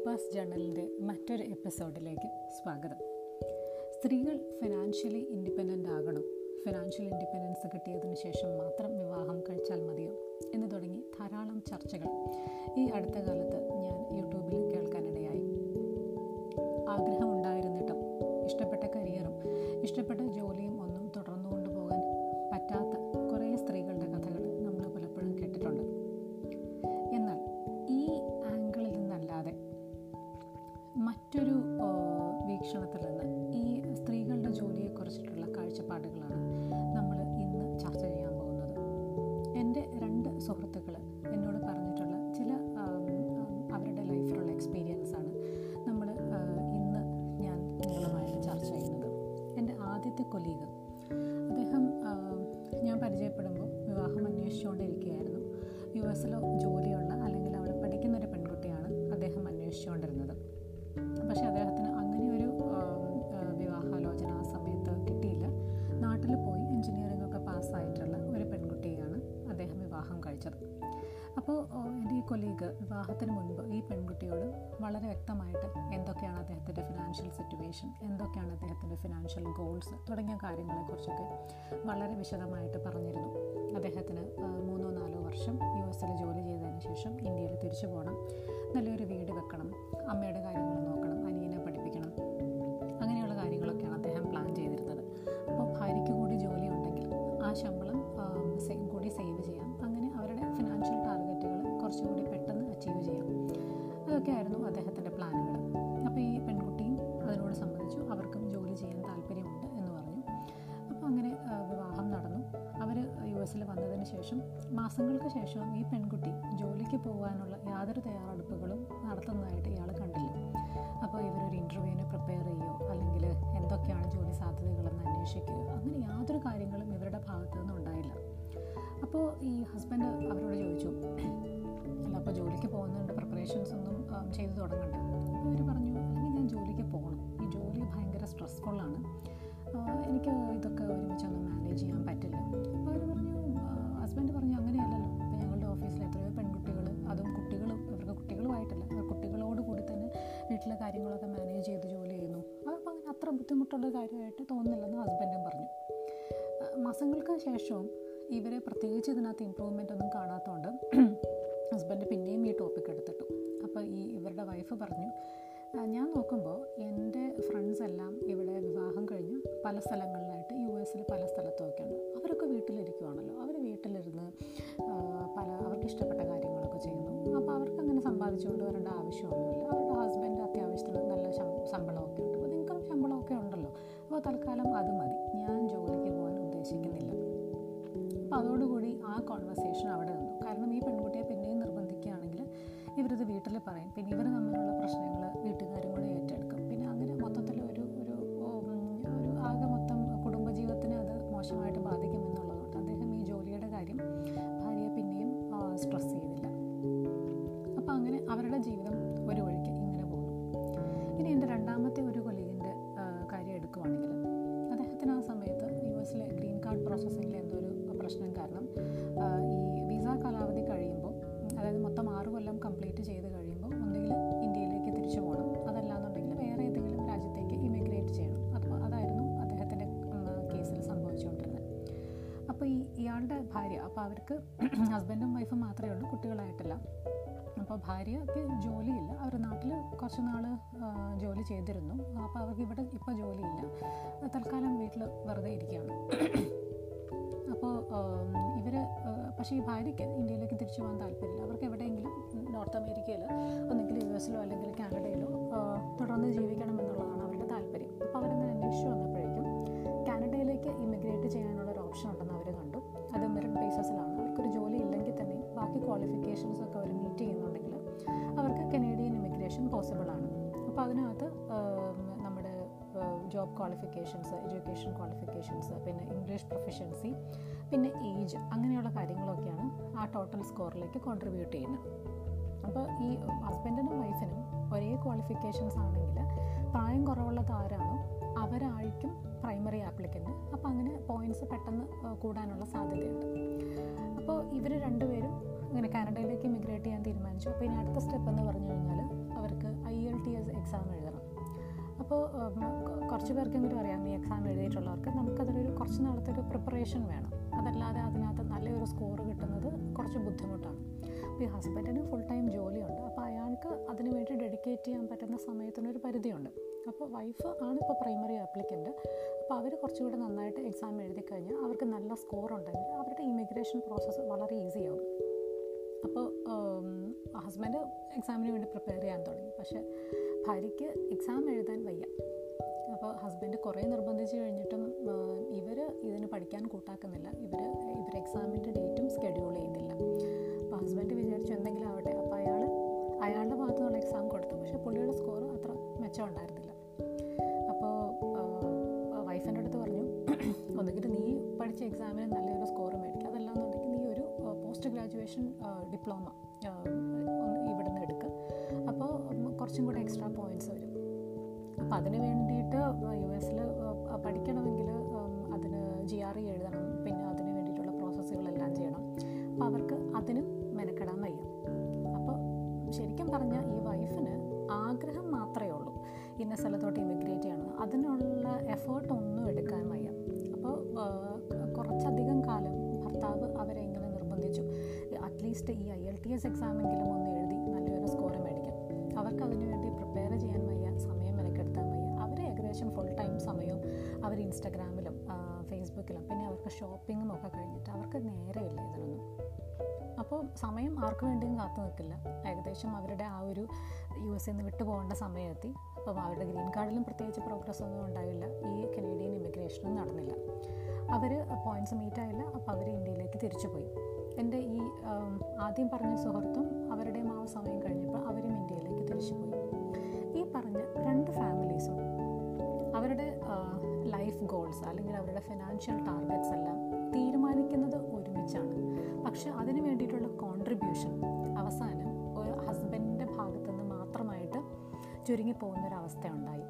ശില്പാസ് ജേണലിന്റെ മറ്റൊരു എപ്പിസോഡിലേക്ക് സ്വാഗതം. സ്ത്രീകൾ ഫിനാൻഷ്യലി ഇൻഡിപെൻഡന്റ് ആകണം. ഫിനാൻഷ്യൽ ഇൻഡിപെൻഡൻസ് കിട്ടിയതിന് ശേഷം മാത്രം വിവാഹം കഴിച്ചാൽ മതിയോ? എന്ന് തുടങ്ങി ധാരാളം ചർച്ചകൾ. ഈ അടുത്ത കാലത്ത് മറ്റൊരു വീക്ഷണത്തിൽ നിന്ന് ഈ സ്ത്രീകളുടെ ജോലിയെക്കുറിച്ചിട്ടുള്ള കാഴ്ചപ്പാടുകളാണ് നമ്മൾ ഇന്ന് ചർച്ച ചെയ്യാൻ പോകുന്നത്. എന്റെ രണ്ട് സുഹൃത്തുക്കൾ എന്നോട് പറഞ്ഞിട്ടുള്ള ചില അവരുടെ ലൈഫിലുള്ള എക്സ്പീരിയൻസ് ആണ് നമ്മൾ ഇന്ന് ഞാൻ നിങ്ങളുമായിട്ട് ചർച്ച ചെയ്യുന്നത്. എന്റെ ആദ്യത്തെ കൊലീഗ്. അദ്ദേഹം ഞാൻ പരിചയപ്പെടുമ്പോൾ വിവാഹം അന്വേഷിച്ചുകൊണ്ടിരിക്കുകയായിരുന്നു. യു എസിലോ ജോലിയുള്ള അല്ലെങ്കിൽ അവിടെ പഠിക്കുന്നൊരു പെൺകുട്ടിയാണ് അദ്ദേഹം അന്വേഷിച്ചുകൊണ്ടിരുന്നത്. കഴിച്ചത്. അപ്പോൾ എന്റെ ഈ കൊലീഗ് വിവാഹത്തിന് മുൻപ് ഈ പെൺകുട്ടിയോട് വളരെ വ്യക്തമായിട്ട് എന്തൊക്കെയാണ് അദ്ദേഹത്തിന്റെ ഫിനാൻഷ്യൽ സിറ്റുവേഷൻ എന്തൊക്കെയാണ് അദ്ദേഹത്തിന്റെ ഫിനാൻഷ്യൽ ഗോൾസ് തുടങ്ങിയ കാര്യങ്ങളെക്കുറിച്ചൊക്കെ വളരെ വിശദമായിട്ട് പറഞ്ഞിരുന്നു. അദ്ദേഹത്തിന് മൂന്നോ നാലോ വർഷം യു എസിൽ ജോലി ചെയ്തതിന് ശേഷം ഇന്ത്യയിൽ തിരിച്ചു പോകണം. നല്ലൊരു മാസങ്ങൾക്ക് ശേഷം ഈ പെൺകുട്ടി ജോലിക്ക് പോകാനുള്ള യാതൊരു തയ്യാറെടുപ്പുകളും നടത്തുന്നതായിട്ട് ഇയാൾ കണ്ടില്ല. അപ്പോൾ ഇവരൊരു ഇന്റർവ്യൂവിന് പ്രിപ്പയർ ചെയ്യുകയോ അല്ലെങ്കിൽ എന്തൊക്കെയാണ് ജോലി സാധ്യതകളെന്ന് അന്വേഷിക്കുകയോ അങ്ങനെ യാതൊരു കാര്യങ്ങളും ഇവരുടെ ഭാഗത്തു നിന്നും ഉണ്ടായില്ല. അപ്പോൾ ഈ ഹസ്ബൻഡ് അവരോട് ചോദിച്ചു അല്ല അപ്പോൾ ജോലിക്ക് പോകുന്നതിന്റെ പ്രിപ്പറേഷൻസ് ഒന്നും ചെയ്തു തുടങ്ങണ്ടേ? അപ്പോൾ ഇവർ പറഞ്ഞു അല്ലെങ്കിൽ ഞാൻ ജോലിക്ക് പോകണം ഈ ജോലി ഭയങ്കര സ്ട്രെസ്ഫുള്ളാണ് എനിക്ക് ഇതൊക്കെ ഒരുമിച്ചൊന്നും മാനേജ് ചെയ്യാൻ പറ്റില്ല. അപ്പോൾ അവർ പറഞ്ഞു ഹസ്ബൻഡ് പറഞ്ഞു ബുദ്ധിമുട്ടുള്ള കാര്യമായിട്ട് തോന്നുന്നില്ലെന്ന് ഹസ്ബൻഡും പറഞ്ഞു. മാസങ്ങൾക്ക് ശേഷവും ഇവരെ പ്രത്യേകിച്ച് ഇതിനകത്ത് ഇമ്പ്രൂവ്മെന്റ് ഒന്നും കാണാത്തതുകൊണ്ട് ഹസ്ബൻഡ് പിന്നെയും ഈ ടോപ്പിക് എടുത്തിട്ടു. അപ്പോൾ ഈ ഇവരുടെ വൈഫ് പറഞ്ഞു ഞാൻ നോക്കുമ്പോൾ എന്റെ ഫ്രണ്ട്സ് എല്ലാം ഇവിടെ വിവാഹം കഴിഞ്ഞ് പല സ്ഥലങ്ങളിലായിട്ട് യു എസിൽ പല സ്ഥലത്തുമൊക്കെ ഉണ്ട് അവരൊക്കെ വീട്ടിലിരിക്കുവാണല്ലോ. അവർ വീട്ടിലിരുന്ന് പല അവർക്ക് ഇഷ്ടപ്പെട്ട കാര്യങ്ങളൊക്കെ ചെയ്യുന്നു. അപ്പോൾ അവർക്ക് അങ്ങനെ സമ്പാദിച്ചുകൊണ്ട് വരേണ്ട ആവശ്യമൊന്നുമില്ല. അവരുടെ ഹസ്ബൻഡ് അത്യാവശ്യത്തിന് തൽക്കാലം അത് മതി. ഞാൻ ജോലിക്ക് പോകാൻ ഉദ്ദേശിക്കുന്നില്ല. അപ്പോൾ അതോടുകൂടി ആ കോൺവെർസേഷൻ അവിടെ നിന്നു. കാരണം ഈ പെൺകുട്ടിയെ പിന്നെയും നിർബന്ധിക്കുകയാണെങ്കിൽ ഇവരിത് വീട്ടിൽ പറയും. പിന്നെ ഇവർ തമ്മിലുള്ള പ്രശ്നങ്ങൾ വീട്ടുകാരും കൂടെ ഏറ്റെടുക്കും. പിന്നെ അങ്ങനെ മൊത്തത്തിൽ ഒരു ഒരു ഒരു ആകെ മൊത്തം കുടുംബജീവിതത്തിനെ അത് മോശമായിട്ട് ബാധിക്കുമെന്നുള്ളതുകൊണ്ട് അദ്ദേഹം ഈ ജോലിയുടെ കാര്യം ഭാര്യയെ പിന്നെയും സ്ട്രെസ് ചെയ്തില്ല. അപ്പോൾ അങ്ങനെ അവരുടെ ജീവിതം ഒരു വഴിക്ക് ഇങ്ങനെ പോകുന്നു ഇനി എന്റെ രണ്ടാമത്തെ ഒരു പ്രോസസ്സിങ്ങിൽ എന്തോ ഒരു പ്രശ്നം കാരണം ഈ വിസ കാലാവധി കഴിയുമ്പോൾ അതായത് മൊത്തം ആറ് കൊല്ലം കംപ്ലീറ്റ് ചെയ്ത് കഴിയുമ്പോൾ ഒന്നുകിൽ ഇന്ത്യയിലേക്ക് തിരിച്ചു പോകണം അതല്ലാന്നുണ്ടെങ്കിൽ വേറെ ഏതെങ്കിലും രാജ്യത്തേക്ക് ഇമിഗ്രേറ്റ് ചെയ്യണം. അപ്പോൾ അതായിരുന്നു അദ്ദേഹത്തിന്റെ കേസിൽ സംഭവിച്ചുകൊണ്ടിരുന്നത്. അപ്പോൾ ഈ ഇയാളുടെ ഭാര്യ അപ്പോൾ അവർക്ക് ഹസ്ബൻഡും വൈഫും മാത്രമേ ഉള്ളൂ കുട്ടികളായിട്ടില്ല. അപ്പോൾ ഭാര്യയ്ക്ക് ജോലിയില്ല. അവർ നാട്ടിൽ കുറച്ച് നാൾ ജോലി ചെയ്തിരുന്നു. അപ്പോൾ അവർക്ക് ഇവിടെ ഇപ്പോൾ ജോലിയില്ല. തൽക്കാലം വീട്ടിൽ വെറുതെ ഇരിക്കുകയാണ്. പക്ഷേ ഈ ഭാര്യയ്ക്ക് ഇന്ത്യയിലേക്ക് തിരിച്ചു പോകാൻ താല്പര്യമില്ല. അവർക്ക് എവിടെയെങ്കിലും നോർത്ത് അമേരിക്കയിൽ ഒന്നെങ്കിൽ യു എസിലോ അല്ലെങ്കിൽ കാനഡയിലോ തുടർന്ന് ജീവിക്കണം എന്നുള്ളതാണ് അവരുടെ താല്പര്യം. അപ്പോൾ അവരങ്ങനെ അന്വേഷിച്ചു വന്നപ്പോഴേക്കും കാനഡയിലേക്ക് ഇമിഗ്രേറ്റ് ചെയ്യാനുള്ള ഒരു ഓപ്ഷൻ ഉണ്ടെന്ന് അവർ കണ്ടു. അത് മെറിറ്റ് ബേസസിലാണ്. അവർക്കൊരു ജോലി ഇല്ലെങ്കിൽ തന്നെ ബാക്കി ക്വാളിഫിക്കേഷൻസ് ഒക്കെ അവർ മീറ്റ് ചെയ്യുന്നുണ്ടെങ്കിൽ അവർക്ക് കനേഡിയൻ ഇമിഗ്രേഷൻ പോസിബിൾ ആണ് അപ്പോൾ അതിനകത്ത് ജോബ് ക്വാളിഫിക്കേഷൻസ് എഡ്യൂക്കേഷൻ ക്വാളിഫിക്കേഷൻസ് പിന്നെ ഇംഗ്ലീഷ് പ്രൊഫഷൻസി പിന്നെ ഏജ് അങ്ങനെയുള്ള കാര്യങ്ങളൊക്കെയാണ് ആ ടോട്ടൽ സ്കോറിലേക്ക് കോൺട്രിബ്യൂട്ട് ചെയ്യുന്നത്. അപ്പോൾ ഈ ഹസ്ബൻഡിനും വൈഫിനും ഒരേ ക്വാളിഫിക്കേഷൻസ് ആണെങ്കിൽ പ്രായം കുറവുള്ളത് ആരാണോ അവരായിരിക്കും പ്രൈമറി ആപ്ലിക്കന്റ് അപ്പോൾ അങ്ങനെ പോയിന്റ്സ് പെട്ടെന്ന് കൂടാനുള്ള സാധ്യതയുണ്ട്. അപ്പോൾ ഇവർ രണ്ടുപേരും ഇങ്ങനെ കാനഡയിലേക്ക് ഇമിഗ്രേറ്റ് ചെയ്യാൻ തീരുമാനിച്ചു. അപ്പോൾ ഇനി അടുത്ത സ്റ്റെപ്പ് എന്ന് പറഞ്ഞു കഴിഞ്ഞാൽ അവർക്ക് I L T S exam എഴുതണം. അപ്പോൾ കുറച്ച് പേർക്കെങ്കിലും അറിയാം ഈ എക്സാം എഴുതിയിട്ടുള്ളവർക്ക് നമുക്കതിനൊരു കുറച്ച് നാളത്തെ ഒരു പ്രിപ്പറേഷൻ വേണം. അതല്ലാതെ അതിനകത്ത് നല്ലൊരു സ്കോർ കിട്ടുന്നത് കുറച്ച് ബുദ്ധിമുട്ടാണ്. അപ്പോൾ ഈ ഹസ്ബൻഡിന് ഫുൾ ടൈം ജോലിയുണ്ട്. അപ്പോൾ അയാൾക്ക് അതിന് വേണ്ടി ഡെഡിക്കേറ്റ് ചെയ്യാൻ പറ്റുന്ന സമയത്തിനൊരു പരിധിയുണ്ട്. അപ്പോൾ വൈഫ് ആണ് ഇപ്പോൾ പ്രൈമറി ആപ്ലിക്കന്റ് അപ്പോൾ അവർ കുറച്ചുകൂടെ നന്നായിട്ട് എക്സാം എഴുതി കഴിഞ്ഞാൽ അവർക്ക് നല്ല സ്കോർ ഉണ്ടെങ്കിൽ അവരുടെ ഇമിഗ്രേഷൻ പ്രോസസ്സ് വളരെ ഈസി ആവും. അപ്പോൾ ഹസ്ബൻഡ് എക്സാമിന് വേണ്ടി പ്രിപ്പയർ ചെയ്യാൻ തുടങ്ങി. പക്ഷേ ഭാര്യയ്ക്ക് എക്സാം എഴുതാൻ വയ്യ. അപ്പോൾ ഹസ്ബൻഡ് കുറേ നിർബന്ധിച്ച് കഴിഞ്ഞിട്ടും ഇവർ ഇതിന് പഠിക്കാൻ കൂട്ടാക്കുന്നില്ല. ഇവർ ഇവർ എക്സാമിന്റെ ഡേറ്റും സ്കെഡ്യൂൾ ചെയ്യുന്നില്ല. അപ്പോൾ ഹസ്ബൻഡ് വിചാരിച്ചു എന്തെങ്കിലും ആവട്ടെ. അപ്പോൾ അയാൾ അയാളുടെ ഭാഗത്തു നിന്നുള്ള എക്സാം കൊടുത്തു. പക്ഷേ പുള്ളിയുടെ സ്കോർ അത്ര മെച്ചം ഉണ്ടായിരുന്നില്ല. അപ്പോൾ വൈഫിന്റെ അടുത്ത് പറഞ്ഞു ഒന്നുകിൽ നീ പഠിച്ച എക്സാമിന് നല്ലൊരു സ്കോർ മേടിക്കുക അതല്ലാന്നുണ്ടെങ്കിൽ നീ ഒരു പോസ്റ്റ് ഗ്രാജുവേഷൻ ഡിപ്ലോമ ഇവിടുന്ന് എടുക്കുക അപ്പോൾ കുറച്ചും കൂടെ എക്സ്ട്രാ അപ്പോൾ അതിന് വേണ്ടിയിട്ട് യു എസിൽ പഠിക്കണമെങ്കിൽ അതിന് ജി ആർ ഇ എഴുതണം. പിന്നെ അതിന് വേണ്ടിയിട്ടുള്ള പ്രോസസ്സുകളെല്ലാം ചെയ്യണം. അപ്പോൾ അവർക്ക് അതിനും മെനക്കെടാൻ വയ്യ. അപ്പോൾ ശരിക്കും പറഞ്ഞാൽ ഈ വൈഫിന് ആഗ്രഹം മാത്രമേ ഉള്ളൂ. ഇന്ന സ്ഥലത്തോട്ട് ഇമിഗ്രേറ്റ് ചെയ്യണം. അതിനുള്ള എഫേർട്ട് ഒന്നും എടുക്കാൻ വയ്യ. അപ്പോൾ കുറച്ചധികം കാലം ഭർത്താവ് അവരെ ഇങ്ങനെ നിർബന്ധിച്ചു. അറ്റ്ലീസ്റ്റ് ഈ ഐ എൽ ടി എസ് എക്സാമെങ്കിലും ഒന്ന് എഴുതി നല്ലൊരു സ്കോർ മേടിക്കാം. അവർക്ക് അതിനുവേണ്ടി പ്രിപ്പയർ ചെയ്യാൻ വയ്യ. അവർ ഇൻസ്റ്റഗ്രാമിലും ഫേസ്ബുക്കിലും പിന്നെ അവർക്ക് ഷോപ്പിങ്ങും ഒക്കെ കഴിഞ്ഞിട്ട് അവർക്ക് നേരമില്ല ഇതിനൊന്നും അപ്പോൾ സമയം ആർക്കു വേണ്ടിയും കാത്തു നിൽക്കില്ല. ഏകദേശം അവരുടെ ആ ഒരു യു എസ് നിന്ന് വിട്ടു പോകേണ്ട സമയമെത്തി. അപ്പം അവരുടെ ഗ്രീൻ കാർഡിലും പ്രത്യേകിച്ച് പ്രോഗ്രസ് ഒന്നും ഉണ്ടായില്ല. ഈ കനേഡിയൻ ഇമിഗ്രേഷനും നടന്നില്ല. അവർ പോയിന്റ്സ് മീറ്റ് ആയില്ല. അപ്പോൾ അവർ ഇന്ത്യയിലേക്ക് തിരിച്ചു പോയി. എന്റെ ഈ ആദ്യം പറഞ്ഞ സുഹൃത്തും അവരുടെയും ആ സമയം കഴിഞ്ഞപ്പോൾ അവരും ഇന്ത്യയിലേക്ക് തിരിച്ചു പോയി. ഈ പറഞ്ഞ രണ്ട് ഫാമിലീസും അവരുടെ ലൈഫ് ഗോൾസ് അല്ലെങ്കിൽ അവരുടെ ഫിനാൻഷ്യൽ ടാർഗറ്റ്സ് എല്ലാം തീരുമാനിക്കുന്നത് ഒരുമിച്ചാണ്. പക്ഷെ അതിന് വേണ്ടിയിട്ടുള്ള കോൺട്രിബ്യൂഷൻ അവസാനം ഒരു ഹസ്ബൻഡിന്റെ ഭാഗത്തുനിന്ന് മാത്രമായിട്ട് ചുരുങ്ങി പോകുന്നൊരവസ്ഥ ഉണ്ടായി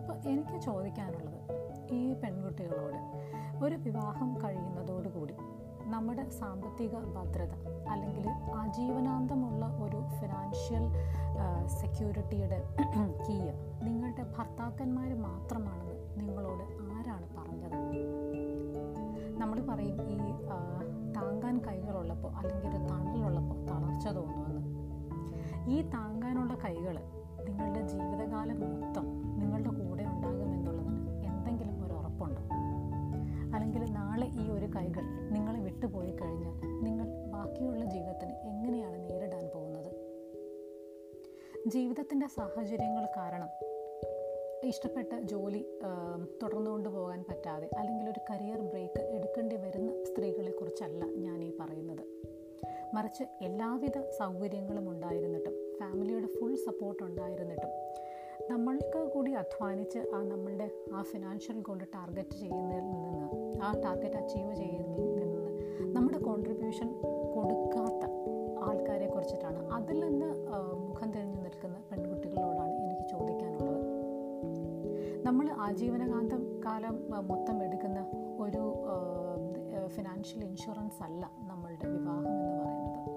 അപ്പോൾ എനിക്ക് ചോദിക്കാനുള്ളത് ഈ പെൺകുട്ടികളോട് ഒരു വിവാഹം കഴിയുന്നതോടുകൂടി നമ്മുടെ സാമ്പത്തിക ഭദ്രത അല്ലെങ്കിൽ ആജീവനാന്തമുള്ള ഒരു ഫിനാൻഷ്യൽ സെക്യൂരിറ്റിയുടെ കീ നിങ്ങളുടെ ഭർത്താക്കന്മാർ മാത്രമാണെന്ന് നിങ്ങളോട് ആരാണ് പറഞ്ഞത്? നമ്മൾ പറയും ഈ താങ്ങാൻ കൈകളുള്ളപ്പോൾ അല്ലെങ്കിൽ ഒരു തണലുള്ളപ്പോൾ തളർച്ച തോന്നുമെന്ന്. ഈ താങ്ങാനുള്ള കൈകൾ നിങ്ങളുടെ ജീവിതകാലം മൊത്തം നിങ്ങളുടെ കൂടെ ഉണ്ടാകുമെന്നുള്ളതിന് എന്തെങ്കിലും ഒരു ഉറപ്പുണ്ടോ? അല്ലെങ്കിൽ നാളെ ഈ ഒരു കൈകൾ നിങ്ങളെ വിട്ടുപോയി കഴിഞ്ഞാൽ നിങ്ങൾ ബാക്കിയുള്ള ജീവിതത്തിന് എങ്ങനെയാണ് നേരിടാൻ പോകുന്നത്? ജീവിതത്തിന്റെ സാഹചര്യങ്ങൾ കാരണം ഇഷ്ടപ്പെട്ട ജോലി തുടർന്നുകൊണ്ട് പോകാൻ പറ്റാതെ അല്ലെങ്കിൽ ഒരു കരിയർ ബ്രേക്ക് എടുക്കേണ്ടി വരുന്ന സ്ത്രീകളെക്കുറിച്ചല്ല ഞാൻ ഈ പറയുന്നത്. മറിച്ച് എല്ലാവിധ സൗകര്യങ്ങളും ഉണ്ടായിരുന്നിട്ടും ഫാമിലിയുടെ ഫുൾ സപ്പോർട്ട് ഉണ്ടായിരുന്നിട്ടും നമ്മൾക്ക് കൂടി അധ്വാനിച്ച് ആ നമ്മളുടെ ആ ഫിനാൻഷ്യൽ ഗോൾ ടാർഗറ്റ് ചെയ്യുന്നതിൽ നിന്ന് ആ ടാർഗറ്റ് അച്ചീവ് ചെയ്യുന്നതിൽ നിന്ന് നമ്മുടെ കോൺട്രിബ്യൂഷൻ കൊടുക്കാത്ത ആൾക്കാരെ കുറിച്ചിട്ടാണ് അതിൽ നിന്ന് മുഖം തിരിഞ്ഞു നിൽക്കുന്ന പെൺകുട്ടികളോടാണ് ആജീവനകാന്തം കാലം മൊത്തം എടുക്കുന്ന ഒരു ഫിനാൻഷ്യൽ ഇൻഷുറൻസ് അല്ല നമ്മളുടെ വിവാഹം എന്ന് പറയുന്നത്.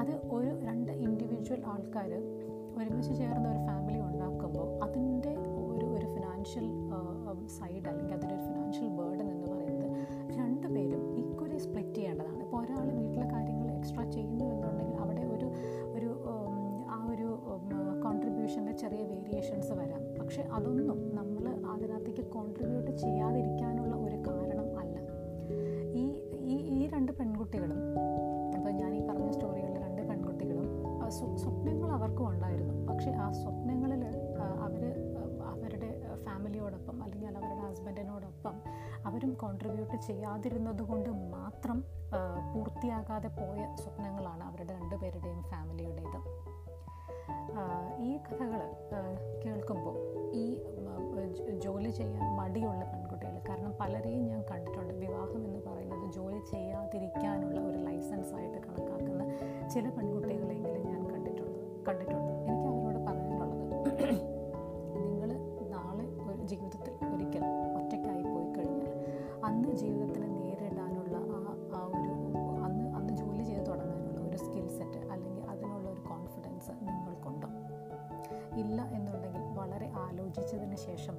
അത് ഒരു രണ്ട് ഇൻഡിവിജ്വൽ ആൾക്കാർ ഒരുമിച്ച് ചേർന്ന ഒരു ഫാമിലി ഉണ്ടാക്കുമ്പോൾ അതിന്റെ ഒരു ഒരു ഫിനാൻഷ്യൽ സൈഡ് അല്ലെങ്കിൽ അതിന്റെ ഒരു ഫിനാൻഷ്യൽ ബേർഡൻ എന്ന് പറയുന്നത് രണ്ട് പേരും ഈക്വലി സ്പ്ലിറ്റ് ചെയ്യേണ്ടതാണ്. ഇപ്പോൾ ഒരാൾ വീട്ടിലെ കാര്യങ്ങൾ എക്സ്ട്രാ ചെയ്യുന്നു എന്നുണ്ടെങ്കിൽ അവിടെ ഒരു ഒരു ആ ഒരു കോൺട്രിബ്യൂഷന്റെ ചെറിയ വേരിയേഷൻസ് വരാം. പക്ഷേ അതൊന്നും നമ്മൾ അതിനകത്തേക്ക് കോൺട്രിബ്യൂട്ട് ചെയ്യാതിരിക്കാനുള്ള ഒരു കാരണം അല്ല. ഈ ഈ ഈ രണ്ട് പെൺകുട്ടികളും ഇപ്പോൾ ഞാൻ ഈ പറഞ്ഞ സ്റ്റോറികളിൽ രണ്ട് പെൺകുട്ടികളും സ്വപ്നങ്ങൾ അവർക്കും ഉണ്ടായിരുന്നു. പക്ഷേ ആ സ്വപ്നങ്ങളിൽ അവർ അവരുടെ ഫാമിലിയോടൊപ്പം അല്ലെങ്കിൽ അവരുടെ ഹസ്ബൻഡിനോടൊപ്പം അവരും കോൺട്രിബ്യൂട്ട് ചെയ്യാതിരുന്നത് കൊണ്ട് മാത്രം പൂർത്തിയാകാതെ പോയ സ്വപ്നങ്ങളാണ് അവരുടെ രണ്ടുപേരുടെയും ഫാമിലിയുടേത് ഈ കഥകൾ കേൾക്കുമ്പോൾ ഈ ജോലി ചെയ്യാൻ മടിയുള്ള പെൺകുട്ടികൾ കാരണം പലരെയും ഞാൻ കണ്ടിട്ടുണ്ട്. വിവാഹം എന്ന് പറയുന്നത് ജോലി ചെയ്യാതിരിക്കാനുള്ള ഒരു ലൈസൻസ് ആയിട്ട് കണക്കാക്കുന്ന ചില പെൺകുട്ടികളെങ്കിലും ഇല്ല എന്നുണ്ടെങ്കിൽ വളരെ ആലോചിച്ചതിന് ശേഷം